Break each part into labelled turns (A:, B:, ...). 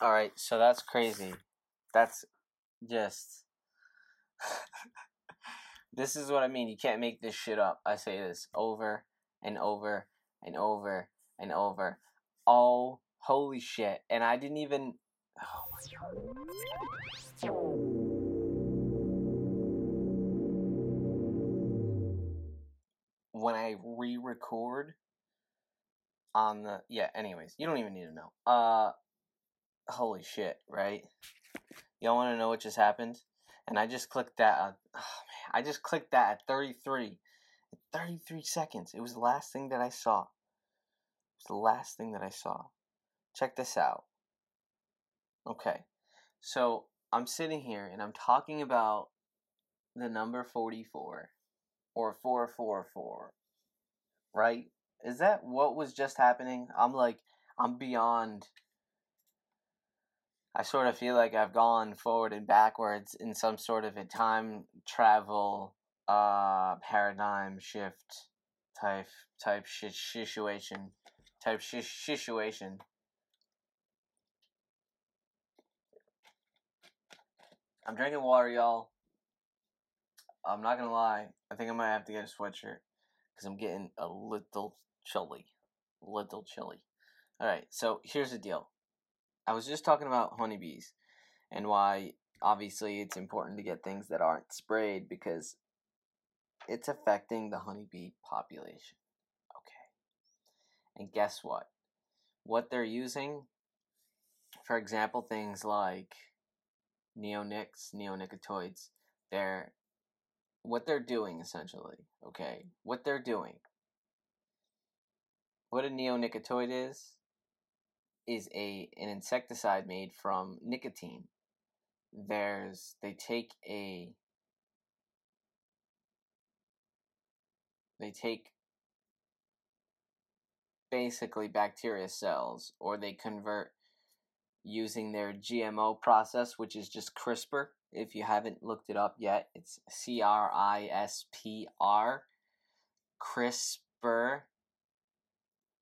A: All right, so that's crazy. That's just. this is what I mean. You can't make this shit up. I say this over and over and over and over. Oh, holy shit. And I didn't even. Oh. When I re record on the. Yeah, anyways, you don't even need to know. Uh, holy shit, right? Y'all want to know what just happened? And I just clicked that. Uh, oh man, I just clicked that at 33. 33 seconds. It was the last thing that I saw. It was the last thing that I saw. Check this out. Okay. So I'm sitting here and I'm talking about the number 44 or 444. Right? Is that what was just happening? I'm like, I'm beyond I sort of feel like I've gone forward and backwards in some sort of a time travel uh, paradigm shift type type sh- situation type sh- situation. I'm drinking water, y'all. I'm not gonna lie. I think I might have to get a sweatshirt because I'm getting a little chilly. Little chilly. All right. So here's the deal. I was just talking about honeybees and why obviously it's important to get things that aren't sprayed because it's affecting the honeybee population. Okay. And guess what? What they're using, for example, things like neonics, neonicotinoids, they're what they're doing essentially, okay? What they're doing. What a neonicotinoid is, is a an insecticide made from nicotine. There's they take a they take basically bacteria cells or they convert using their GMO process which is just CRISPR if you haven't looked it up yet it's C R I S P R CRISPR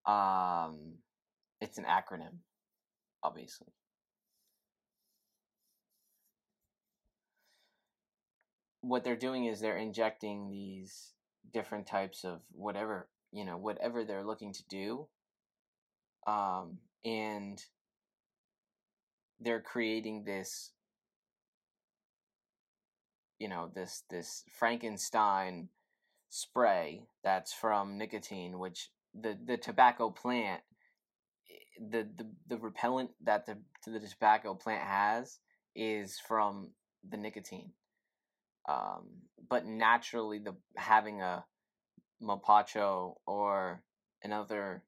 A: um it's an acronym, obviously. What they're doing is they're injecting these different types of whatever, you know, whatever they're looking to do. Um, and they're creating this you know this this frankenstein spray that's from nicotine which the the tobacco plant the, the the repellent that the the tobacco plant has is from the nicotine. Um, but naturally, the having a mapacho or another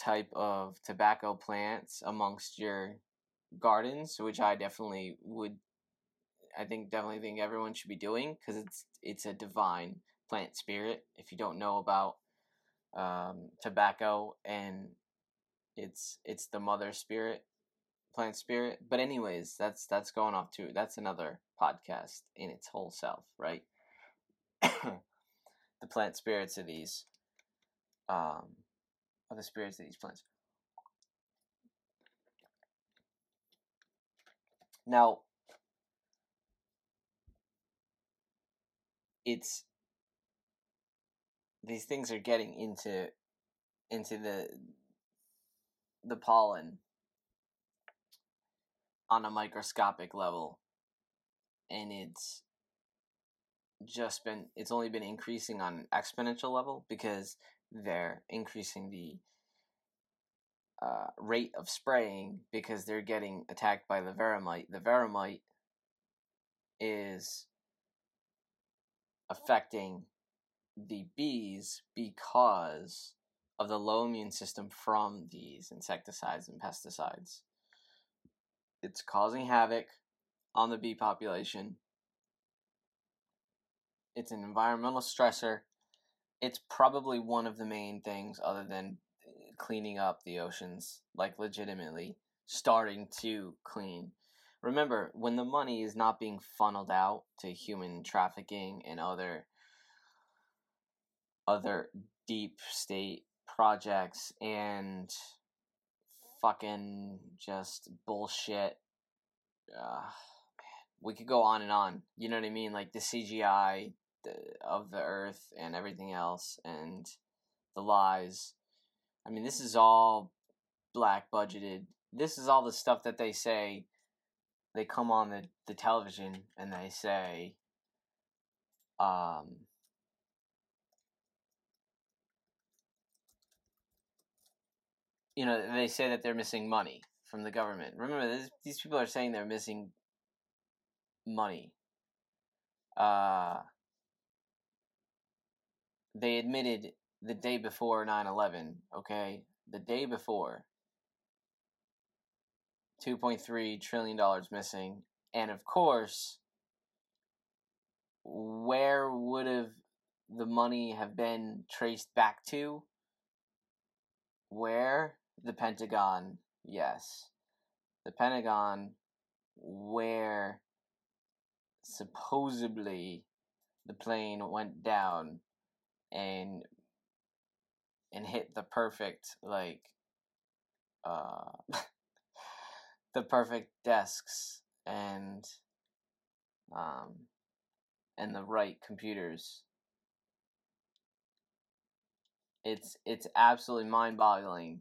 A: type of tobacco plants amongst your gardens, which I definitely would, I think definitely think everyone should be doing because it's it's a divine plant spirit. If you don't know about um, tobacco and it's it's the mother spirit plant spirit but anyways that's that's going off too that's another podcast in its whole self right? The plant spirits of these um of the spirits of these plants. Now it's these things are getting into into the the pollen on a microscopic level and it's just been it's only been increasing on an exponential level because they're increasing the uh, rate of spraying because they're getting attacked by the varroa mite. The varroa mite is affecting the bees because of the low immune system from these insecticides and pesticides. It's causing havoc on the bee population. It's an environmental stressor. It's probably one of the main things, other than eh, cleaning up the oceans, like legitimately starting to clean. Remember, when the money is not being funneled out to human trafficking and other other deep state projects and fucking just bullshit. Uh, we could go on and on. You know what I mean? Like the CGI the, of the Earth and everything else, and the lies. I mean, this is all black budgeted. This is all the stuff that they say. They come on the, the television and they say, um, you know, they say that they're missing money from the government. Remember, this, these people are saying they're missing money. Uh, they admitted the day before 9-11 okay the day before 2.3 trillion dollars missing and of course where would have the money have been traced back to where the pentagon yes. The pentagon where supposedly the plane went down and and hit the perfect like uh the perfect desks and um and the right computers. It's it's absolutely mind-boggling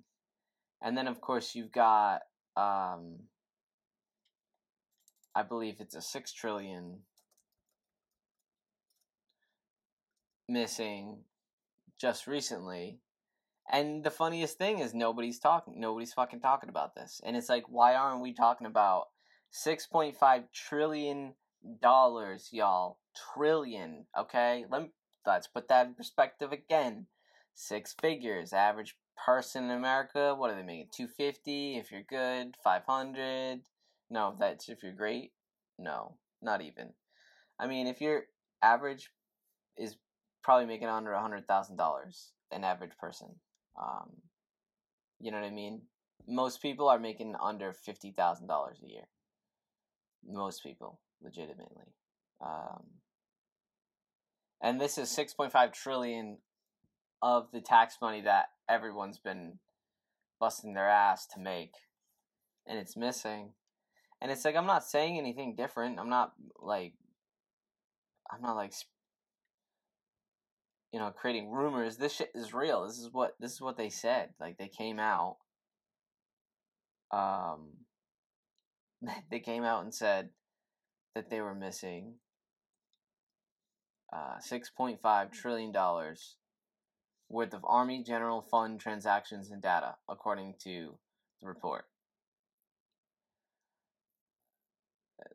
A: and then of course you've got um i believe it's a 6 trillion missing just recently. And the funniest thing is nobody's talking nobody's fucking talking about this. And it's like why aren't we talking about 6.5 trillion dollars, y'all? Trillion, okay? Let let's put that in perspective again. Six figures, average person in America, what are they making? 250 if you're good, 500. No, that's if you're great. No, not even. I mean, if your average is probably making under a hundred thousand dollars an average person um, you know what i mean most people are making under fifty thousand dollars a year most people legitimately um, and this is 6.5 trillion of the tax money that everyone's been busting their ass to make and it's missing and it's like i'm not saying anything different i'm not like i'm not like you know, creating rumors. This shit is real. This is what this is what they said. Like they came out. Um, they came out and said that they were missing uh, six point five trillion dollars worth of Army General Fund transactions and data, according to the report.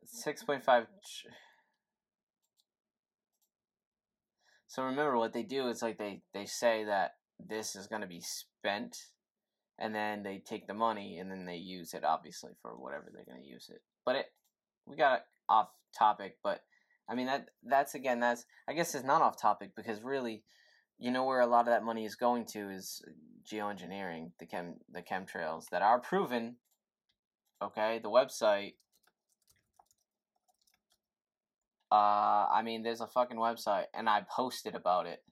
A: Six point five. Tr- So remember what they do is like they they say that this is going to be spent and then they take the money and then they use it obviously for whatever they're going to use it. But it we got off topic, but I mean that that's again that's I guess it's not off topic because really you know where a lot of that money is going to is geoengineering, the chem the chemtrails that are proven. Okay, the website uh, I mean, there's a fucking website, and I posted about it.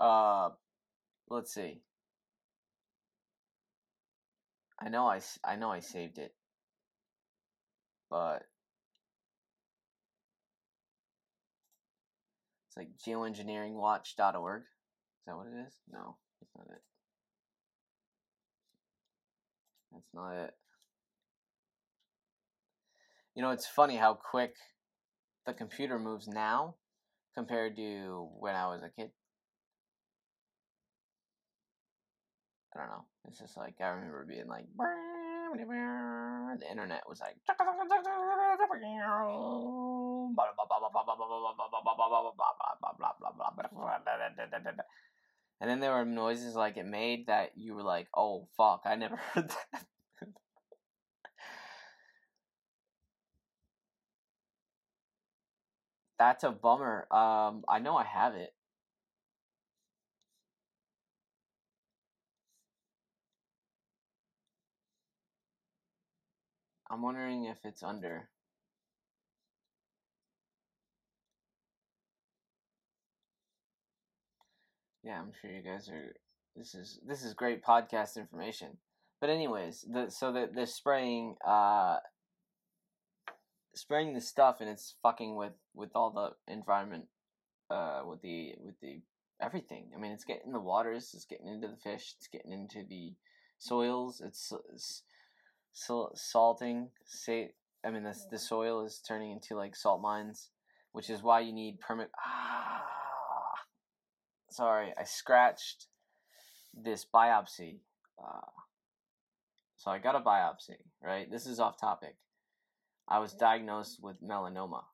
A: Uh, let's see. I know I, I know I saved it, but it's like geoengineeringwatch.org. Is that what it is? No, that's not it. That's not it. You know, it's funny how quick the computer moves now compared to when I was a kid. I don't know. It's just like I remember being like the internet was like and then there were noises like it made that you were like, "Oh fuck, I never heard that." That's a bummer. Um, I know I have it. I'm wondering if it's under. Yeah, I'm sure you guys are. This is this is great podcast information. But anyways, the so that they're spraying uh spraying the stuff and it's fucking with with all the environment uh with the with the everything. I mean, it's getting in the waters, it's getting into the fish, it's getting into the soils. It's, it's salting. Say, I mean, the the soil is turning into like salt mines, which is why you need permit. Ah, sorry, I scratched this biopsy. Uh, so I got a biopsy. Right, this is off topic. I was diagnosed with melanoma.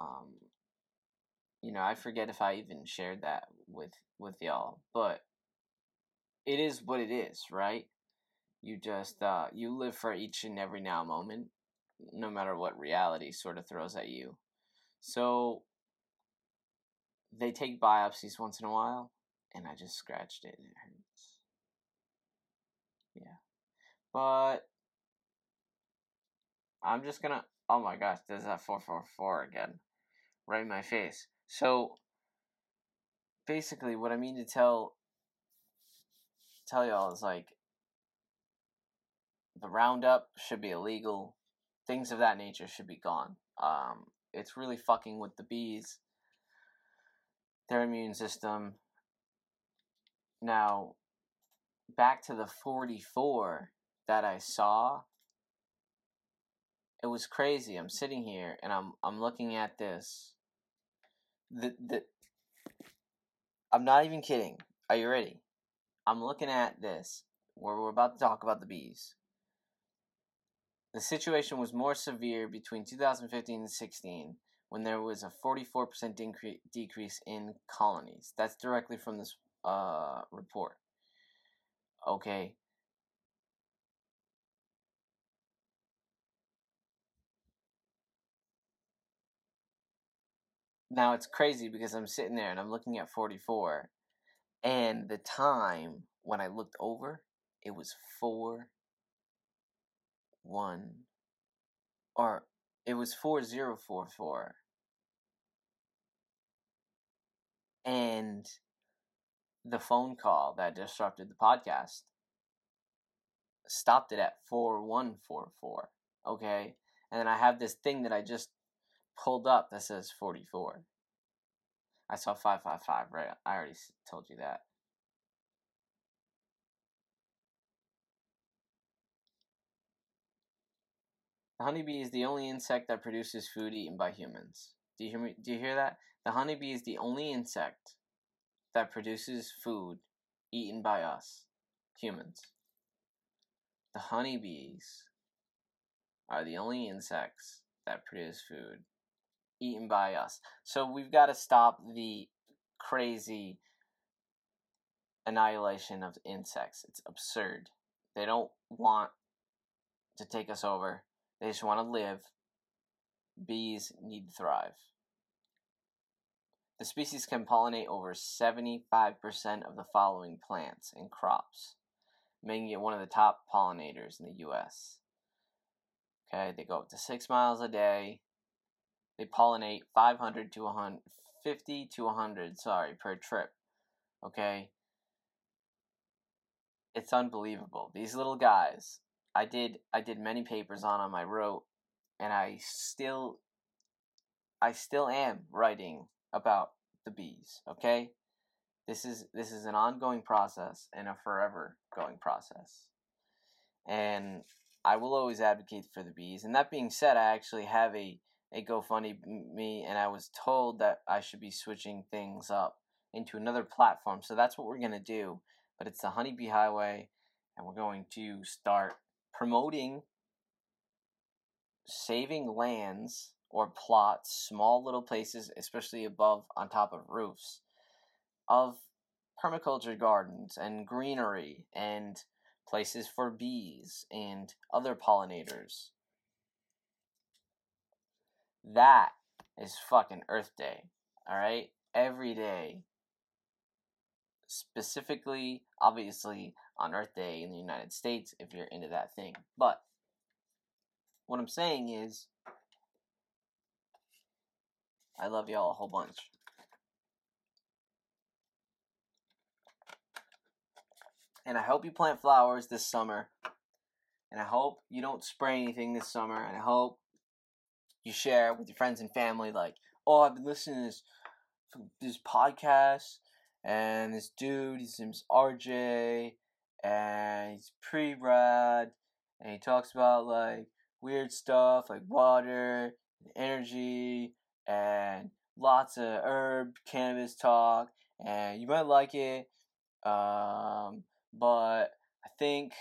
A: Um, you know, I forget if I even shared that with with y'all, but it is what it is, right? You just uh, you live for each and every now moment, no matter what reality sort of throws at you. So they take biopsies once in a while, and I just scratched it and it hurts. Yeah, but I'm just gonna. Oh my gosh, there's that four four four again, right in my face. So basically, what I mean to tell tell y'all is like the roundup should be illegal. Things of that nature should be gone. Um, it's really fucking with the bees, their immune system. Now, back to the 44 that I saw. It was crazy. I'm sitting here and I'm I'm looking at this the the I'm not even kidding. Are you ready? I'm looking at this where we're about to talk about the bees. The situation was more severe between 2015 and 16 when there was a 44% decrease in colonies. That's directly from this uh, report. Okay, Now it's crazy because I'm sitting there and I'm looking at 44, and the time when I looked over, it was 4 1 or it was 4044. And the phone call that disrupted the podcast stopped it at 4144. Okay? And then I have this thing that I just pulled up that says 44. I saw 555, right? I already told you that. The honeybee is the only insect that produces food eaten by humans. Do you hear me? Do you hear that? The honeybee is the only insect that produces food eaten by us, humans. The honeybees are the only insects that produce food eaten by us. So we've got to stop the crazy annihilation of insects. It's absurd. They don't want to take us over. They just want to live. Bees need to thrive. The species can pollinate over 75% of the following plants and crops, making it one of the top pollinators in the US. Okay, they go up to six miles a day, they pollinate 500 to 150 to 100, sorry, per trip. Okay? It's unbelievable. These little guys, I did I did many papers on them. I wrote and I still I still am writing about the bees, okay? This is this is an ongoing process and a forever going process. And I will always advocate for the bees. And that being said, I actually have a a GoFundMe, and I was told that I should be switching things up into another platform. So that's what we're going to do. But it's the Honeybee Highway, and we're going to start promoting saving lands or plots, small little places, especially above on top of roofs, of permaculture gardens and greenery and places for bees and other pollinators that is fucking Earth Day. Alright? Every day. Specifically, obviously, on Earth Day in the United States, if you're into that thing. But, what I'm saying is, I love y'all a whole bunch. And I hope you plant flowers this summer. And I hope you don't spray anything this summer. And I hope you share with your friends and family, like, oh, I've been listening to this, this podcast, and this dude, his name's RJ, and he's pretty rad, and he talks about, like, weird stuff, like water, and energy, and lots of herb, cannabis talk, and you might like it, um, but I think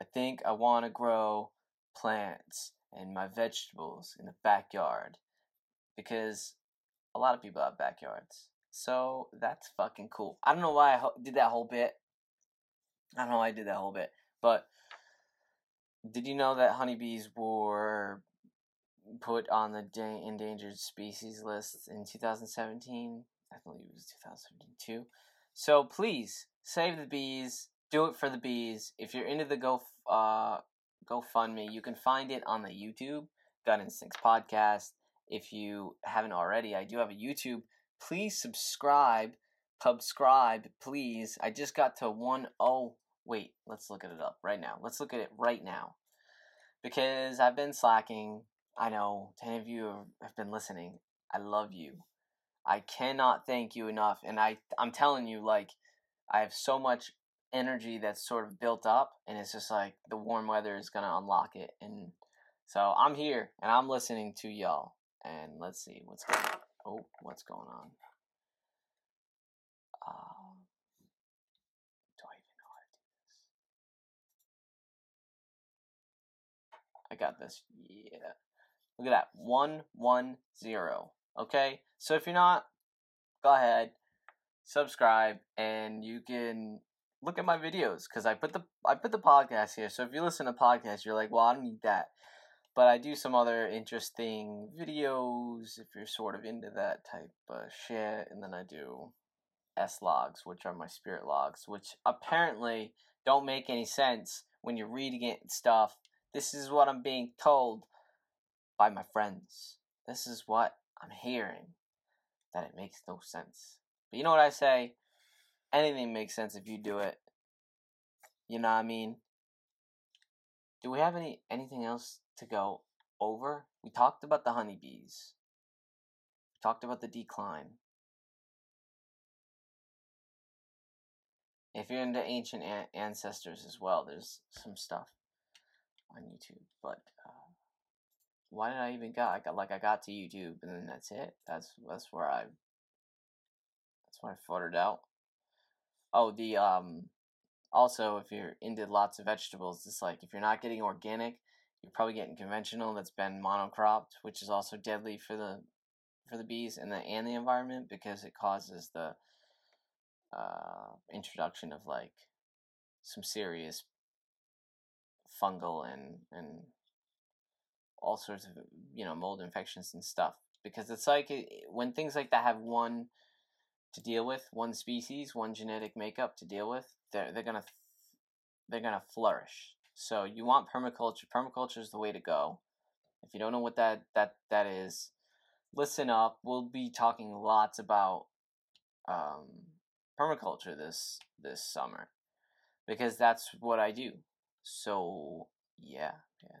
A: I think I want to grow plants and my vegetables in the backyard because a lot of people have backyards. So that's fucking cool. I don't know why I did that whole bit. I don't know why I did that whole bit, but did you know that honeybees were put on the da- endangered species list in 2017? I believe it was 2017 So please save the bees. Do it for the bees. If you're into the Go uh, GoFundMe, you can find it on the YouTube Gut Instincts podcast. If you haven't already, I do have a YouTube. Please subscribe. Subscribe, please. I just got to one oh wait, let's look at it up right now. Let's look at it right now. Because I've been slacking. I know 10 of you have been listening. I love you. I cannot thank you enough. And I, I'm telling you, like, I have so much energy that's sort of built up, and it's just like the warm weather is going to unlock it. And so I'm here, and I'm listening to y'all. And let's see what's going on. Oh, what's going on? Uh, do I even know how to do this? I got this. Yeah. Look at that. One, one, zero. Okay? So if you're not, go ahead, subscribe, and you can look at my videos because I put the I put the podcast here. So if you listen to podcasts, you're like, well, I don't need that. But I do some other interesting videos if you're sort of into that type of shit, and then I do S logs, which are my spirit logs, which apparently don't make any sense when you're reading it and stuff. This is what I'm being told by my friends. This is what I'm hearing. That it makes no sense. But you know what I say? Anything makes sense if you do it. You know what I mean? Do we have any anything else to go over? We talked about the honeybees. We talked about the decline. If you're into ancient an- ancestors as well, there's some stuff on YouTube. But uh, why did I even got? I got like I got to YouTube and then that's it. That's that's where I. That's where I futtered out. Oh, the um. Also, if you're into lots of vegetables, it's like if you're not getting organic, you're probably getting conventional that's been monocropped, which is also deadly for the for the bees and the and the environment because it causes the uh, introduction of like some serious fungal and and all sorts of you know mold infections and stuff because it's like it, when things like that have one to deal with one species one genetic makeup to deal with they're, they're gonna they're gonna flourish. So you want permaculture permaculture is the way to go. If you don't know what that that that is listen up. We'll be talking lots about um, permaculture this this summer because that's what i do so yeah man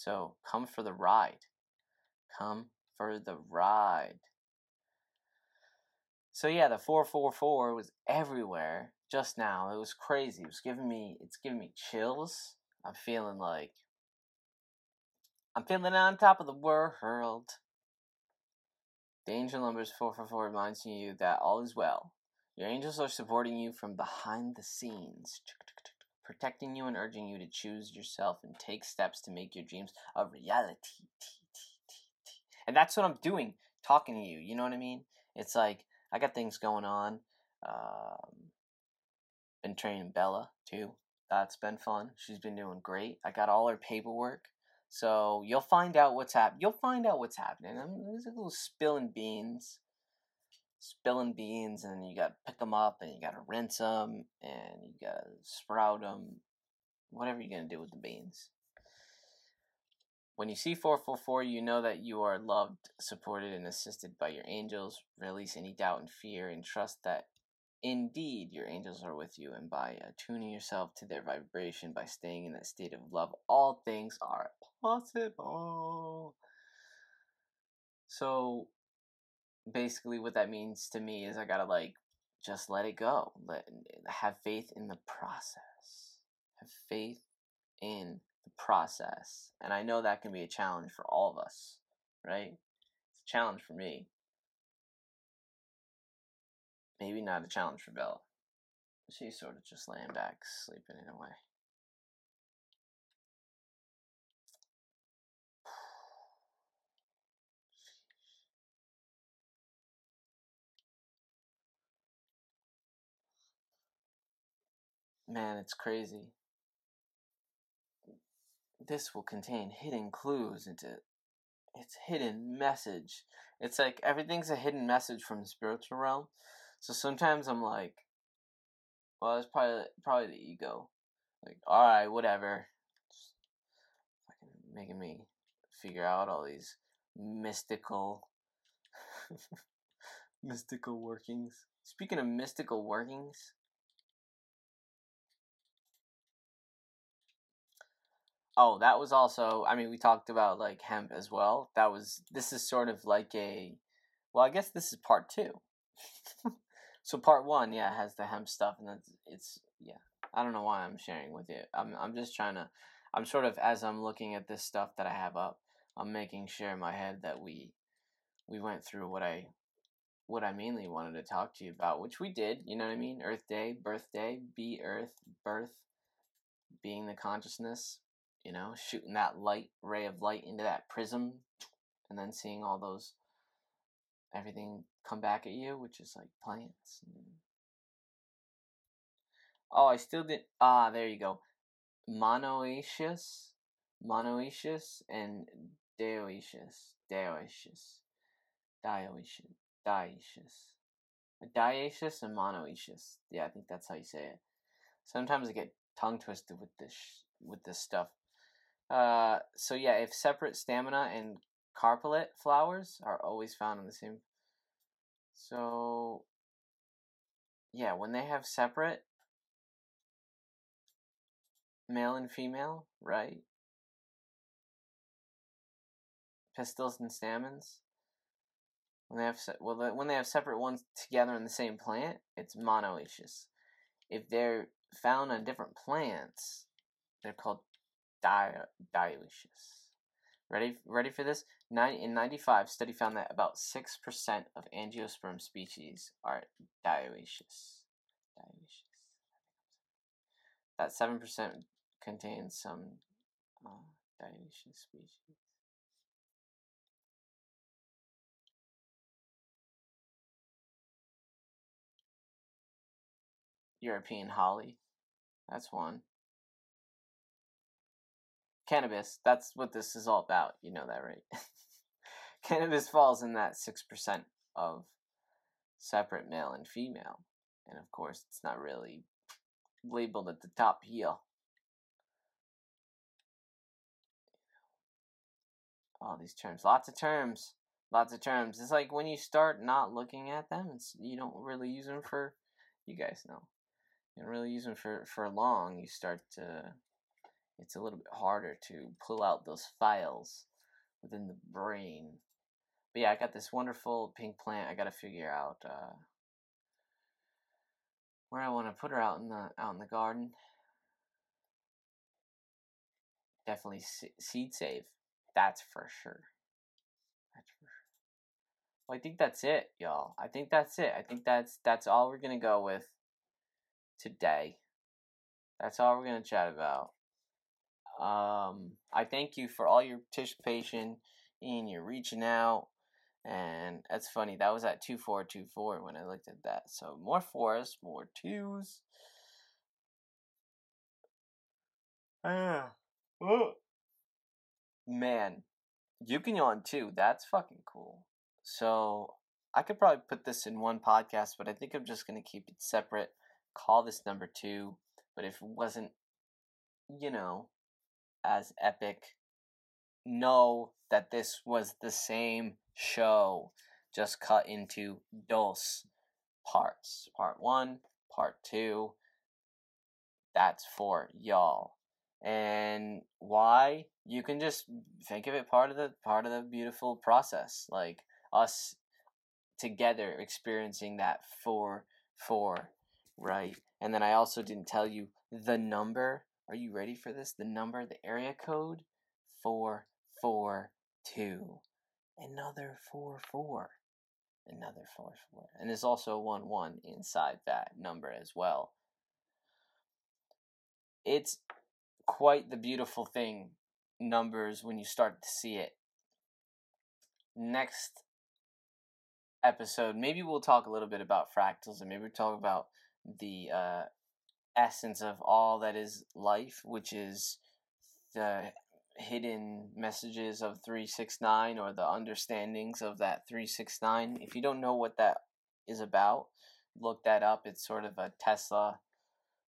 A: so come for the ride. Come for the ride. So yeah, the 444 was everywhere just now. It was crazy. It was giving me it's giving me chills. I'm feeling like I'm feeling on top of the world. The angel numbers 444 reminds you that all is well. Your angels are supporting you from behind the scenes protecting you and urging you to choose yourself and take steps to make your dreams a reality. And that's what I'm doing, talking to you. You know what I mean? It's like I got things going on. Um, been training Bella too. That's been fun. She's been doing great. I got all her paperwork. So you'll find out what's happening. You'll find out what's happening. I'm there's a little spilling beans spilling beans and you got to pick them up and you got to rinse them and you got to sprout them whatever you're going to do with the beans. When you see 444 you know that you are loved supported and assisted by your angels. Release any doubt and fear and trust that Indeed, your angels are with you, and by attuning yourself to their vibration, by staying in that state of love, all things are possible. So, basically, what that means to me is I gotta like just let it go. Let have faith in the process. Have faith in the process, and I know that can be a challenge for all of us, right? It's a challenge for me. Maybe not a challenge for Bella. She's sort of just laying back, sleeping in a way. Man, it's crazy. This will contain hidden clues into its hidden message. It's like everything's a hidden message from the spiritual realm. So sometimes I'm like, well, it's probably probably the ego. Like, all right, whatever. Just fucking making me figure out all these mystical, mystical workings. Speaking of mystical workings, Oh, that was also. I mean, we talked about like hemp as well. That was. This is sort of like a. Well, I guess this is part two. so part one, yeah, has the hemp stuff, and then it's yeah. I don't know why I'm sharing with you. I'm I'm just trying to. I'm sort of as I'm looking at this stuff that I have up. I'm making sure in my head that we we went through what I what I mainly wanted to talk to you about, which we did. You know what I mean? Earth Day, birthday, be Earth, birth, being the consciousness, you know, shooting that light ray of light into that prism and then seeing all those everything come back at you, which is like plants. Oh, I still did. Ah, there you go. Monoecious, monoecious, and dioecious, dioecious, dioecious, dioecious, dioecious, and monoecious. Yeah, I think that's how you say it. Sometimes I get tongue twisted with this with this stuff. Uh, so yeah, if separate staminate and carpellate flowers are always found in the same. So, yeah, when they have separate male and female, right? Pistils and stamens. When they have se- well, when they have separate ones together in the same plant, it's monoecious. If they're found on different plants, they're called di- dioecious. Ready, ready for this? Nine, in 95, study found that about 6% of angiosperm species are dioecious. Dioecious. That 7% contains some uh, dioecious species. European holly. That's one cannabis, that's what this is all about. You know that, right? cannabis falls in that 6% of separate male and female. And of course, it's not really labeled at the top here. All these terms, lots of terms, lots of terms. It's like when you start not looking at them, it's you don't really use them for. You guys know, you don't really use them for for long. You start to it's a little bit harder to pull out those files within the brain. But yeah, I got this wonderful pink plant. I got to figure out uh, where I want to put her out in the out in the garden. Definitely seed save. That's for sure. That's for sure. Well, I think that's it, y'all. I think that's it. I think that's that's all we're gonna go with today. That's all we're gonna chat about. Um, I thank you for all your participation in your reaching out. And that's funny. That was at 2424 when I looked at that. So more fours, more twos. Ah. Oh. Man, you can yawn too. That's fucking cool. So I could probably put this in one podcast, but I think I'm just gonna keep it separate. Call this number two. But if it wasn't, you know, as epic know that this was the same show just cut into dos parts. Part one, part two. That's for y'all. And why? You can just think of it part of the part of the beautiful process. Like us together experiencing that for for right. And then I also didn't tell you the number. Are you ready for this? The number, the area code four four two. Another four four another 4 4. And there's also 1 1 inside that number as well. It's quite the beautiful thing, numbers, when you start to see it. Next episode, maybe we'll talk a little bit about fractals and maybe we'll talk about the uh, essence of all that is life, which is the hidden messages of 369 or the understandings of that 369. If you don't know what that is about, look that up. It's sort of a Tesla.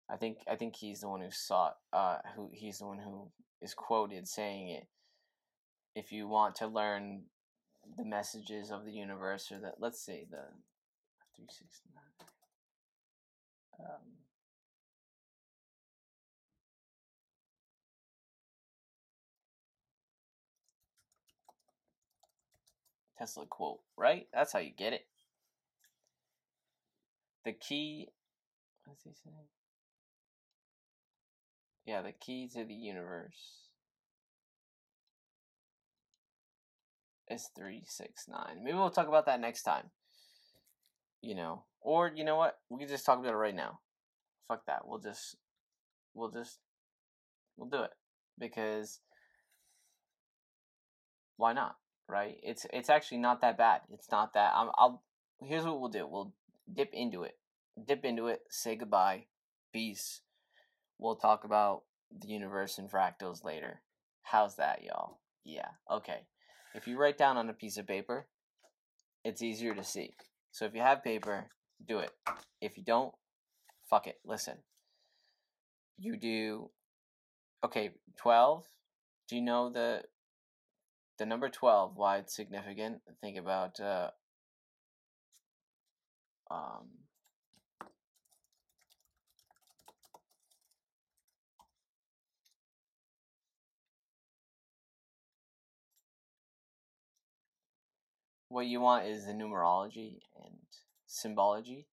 A: I think I think he's the one who sought uh who he's the one who is quoted saying it. If you want to learn the messages of the universe or that let's say the 369 um Tesla quote, right? That's how you get it. The key. What's he saying? Yeah, the key to the universe is 369. Maybe we'll talk about that next time. You know, or you know what? We can just talk about it right now. Fuck that. We'll just, we'll just, we'll do it because why not? Right? It's it's actually not that bad. It's not that. I'm, I'll here's what we'll do. We'll dip into it. Dip into it. Say goodbye. Peace. We'll talk about the universe and fractals later. How's that, y'all? Yeah. Okay. If you write down on a piece of paper, it's easier to see. So if you have paper, do it. If you don't, fuck it. Listen. You do okay, 12. Do you know the the number 12, why it's significant. Think about uh, um, what you want is the numerology and symbology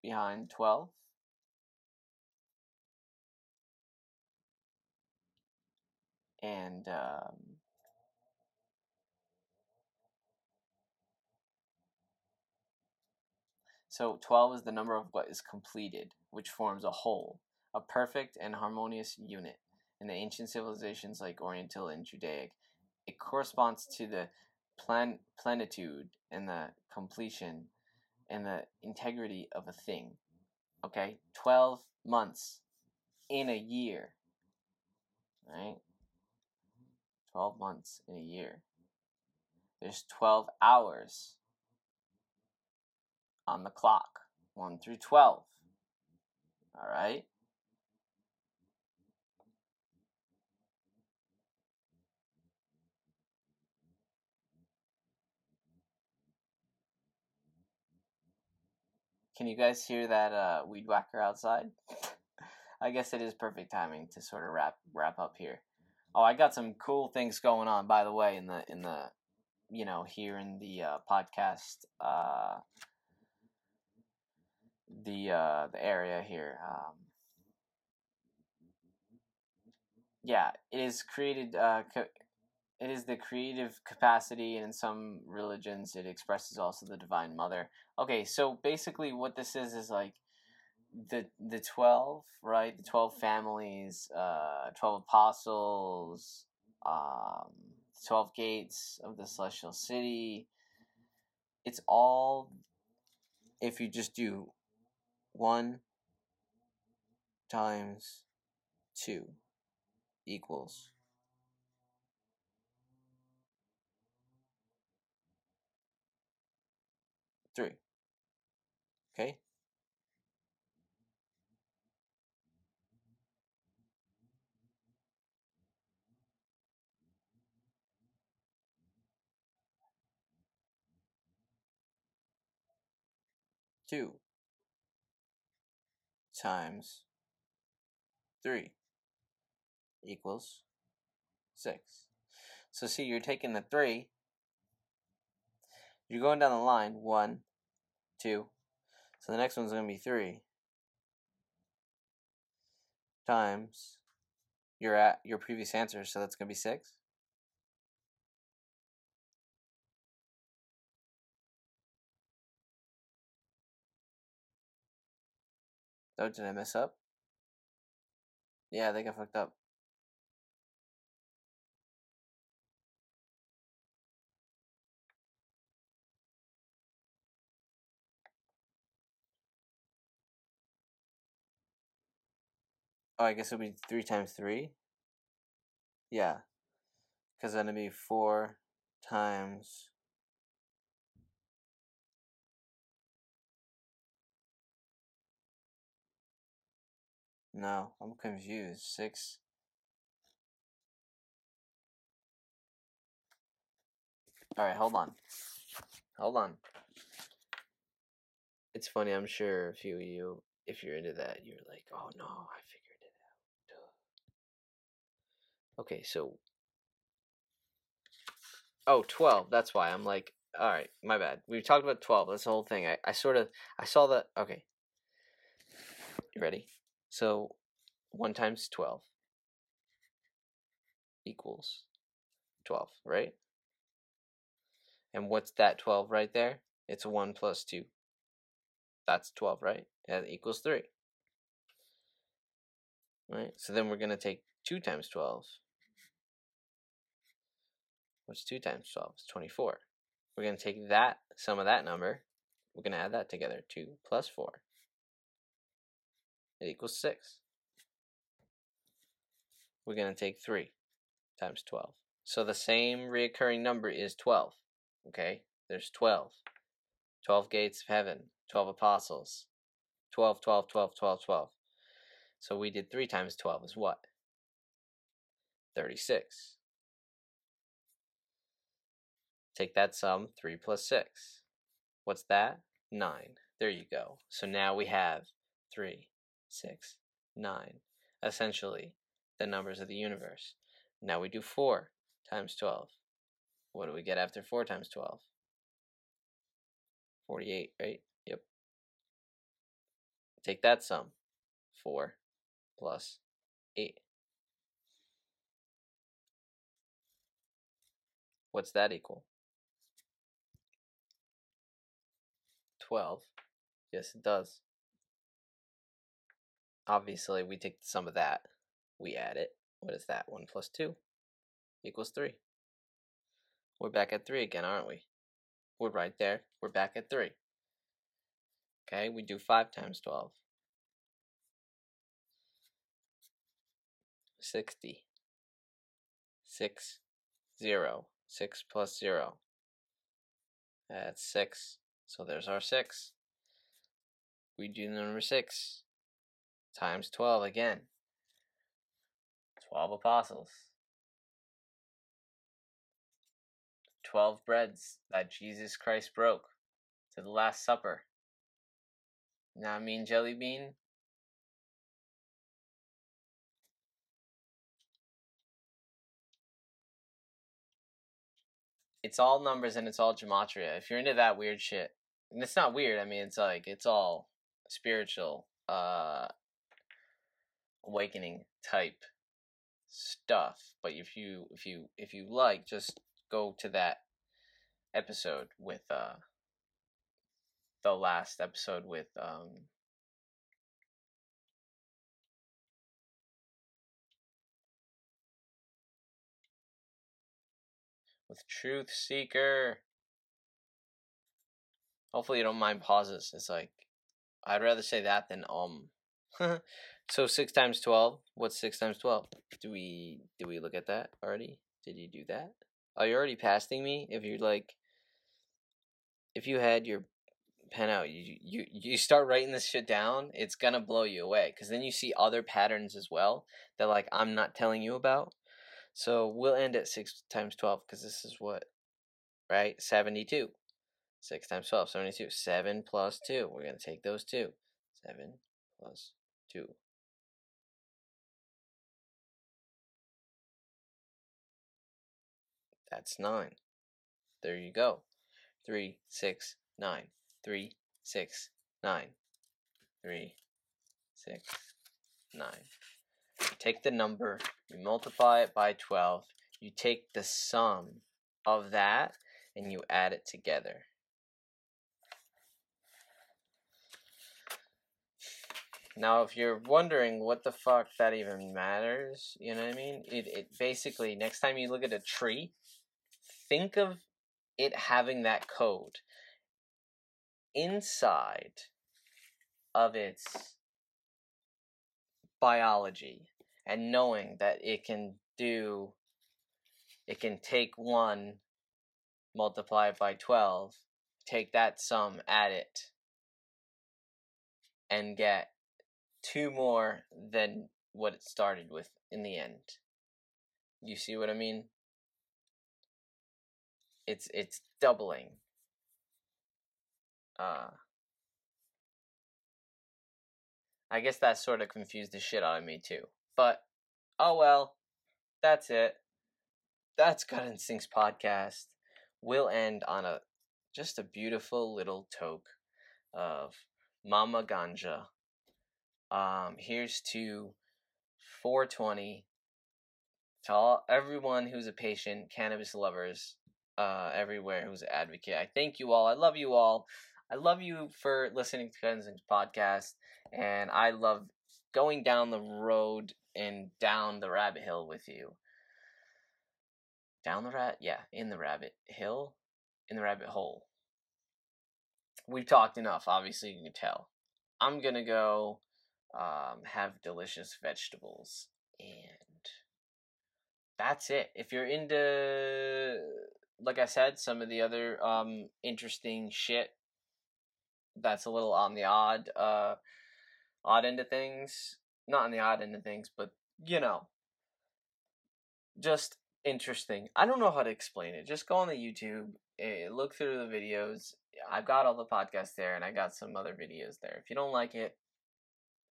A: behind 12. And um, So 12 is the number of what is completed, which forms a whole, a perfect and harmonious unit. In the ancient civilizations like Oriental and Judaic, it corresponds to the plan- plenitude and the completion and the integrity of a thing. Okay? 12 months in a year. Right? 12 months in a year. There's 12 hours on the clock 1 through 12. All right? Can you guys hear that uh, weed whacker outside? I guess it is perfect timing to sort of wrap wrap up here. Oh, I got some cool things going on, by the way, in the in the you know here in the uh, podcast uh, the uh, the area here. Um, yeah, it is created. Uh, co- it is the creative capacity, and in some religions, it expresses also the divine mother. Okay, so basically, what this is is like the the twelve, right? The twelve families, uh, twelve apostles, um, twelve gates of the celestial city. It's all if you just do 1 times 2 equals three. Okay? 2 times 3 equals 6. So see, you're taking the 3, you're going down the line, 1, 2, so the next one's going to be 3 times your at your previous answer, so that's going to be 6. Oh, did I mess up? Yeah, I think I fucked up. Oh, I guess it'll be 3 times 3? Yeah. Because then it'll be 4 times... No, I'm confused. 6... Alright, hold on. Hold on. It's funny, I'm sure a few of you, if you're into that, you're like, oh no, I figured it out. Okay, so. Oh, 12. That's why. I'm like, alright, my bad. We talked about 12. That's the whole thing. I, I sort of. I saw that. Okay. You ready? So, 1 times 12 equals 12, right? And what's that 12 right there? It's 1 plus 2. That's 12, right? That equals 3. Right? So then we're going to take 2 times 12. What's 2 times 12? It's 24. We're going to take that, sum of that number, we're going to add that together. 2 plus 4. It equals 6. We're going to take 3 times 12. So the same reoccurring number is 12. Okay? There's 12. 12 gates of heaven, 12 apostles. 12, 12, 12, 12, 12. So we did 3 times 12 is what? 36. Take that sum, 3 plus 6. What's that? 9. There you go. So now we have 3, 6, 9. Essentially, the numbers of the universe. Now we do 4 times 12. What do we get after 4 times 12? 48, right? Yep. Take that sum. 4 plus 8. What's that equal? 12. Yes, it does. Obviously, we take the sum of that. We add it. What is that? 1 plus 2 equals 3. We're back at 3 again, aren't we? We're right there. We're back at 3. Okay, we do 5 times 12. 60. 6, 0. 6 plus 0. That's 6. So there's our 6. We do the number 6 times 12 again. 12 apostles. 12 breads that Jesus Christ broke to the Last Supper. Not mean jelly bean? It's all numbers and it's all gematria. If you're into that weird shit, and it's not weird, I mean, it's like, it's all spiritual, uh, awakening type stuff. But if you, if you, if you like, just go to that episode with uh the last episode with um with Truth Seeker. Hopefully you don't mind pauses. It's like I'd rather say that than um. so six times twelve. What's six times twelve? Do we do we look at that already? Did you do that? Are you already passing me? If you're like, if you had your pen out, you you you start writing this shit down, it's gonna blow you away. Cause then you see other patterns as well that like I'm not telling you about. So we'll end at six times twelve because this is what, right? Seventy-two. 6 times 12, 72. 7 plus 2. We're to take those two. 7 plus 2. That's 9. There you go. 3, 6, 9. 3, 6, 9. 3, 6, 9. You take the number, you multiply it by 12, you take the sum of that, and you add it together. Now, if you're wondering what the fuck that even matters, you know what I mean? It, it basically, next time you look at a tree, think of it having that code inside of its biology and knowing that it can do it can take 1 multiply it by 12 take that sum add it and get two more than what it started with in the end. You see what i mean it's it's doubling uh I guess that sort of confused the shit out of me too. But oh well, that's it. That's Gut Instincts podcast. We'll end on a just a beautiful little toke of Mama Ganja. Um, here's to 420 to all everyone who's a patient, cannabis lovers, uh, everywhere who's an advocate. I thank you all. I love you all. I love you for listening to Instincts podcast and I love going down the road and down the rabbit hill with you. Down the rat, yeah, in the rabbit hill, in the rabbit hole. We've talked enough. Obviously, you can tell. I'm gonna go um, have delicious vegetables, and that's it. If you're into, like I said, some of the other um, interesting shit that's a little on the odd. Uh, odd end of things. Not on the odd end of things, but you know, just interesting. I don't know how to explain it. Just go on the YouTube, eh, look through the videos. I've got all the podcasts there, and I got some other videos there. If you don't like it,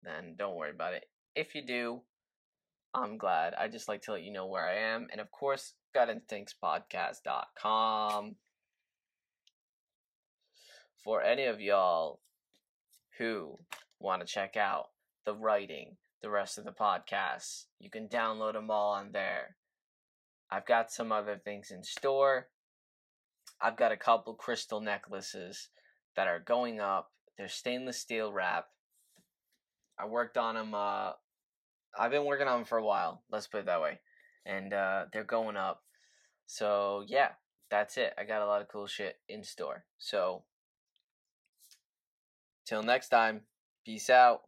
A: then don't worry about it. If you do, I'm glad. I just like to let you know where I am, and of course, gutinstinctspodcast.com. For any of y'all who want to check out the writing, the rest of the podcasts, you can download them all on there. I've got some other things in store. I've got a couple crystal necklaces that are going up. They're stainless steel wrap. I worked on them. Uh, I've been working on them for a while. Let's put it that way. And uh, they're going up. So yeah, that's it. I got a lot of cool shit in store. So till next time. Peace out.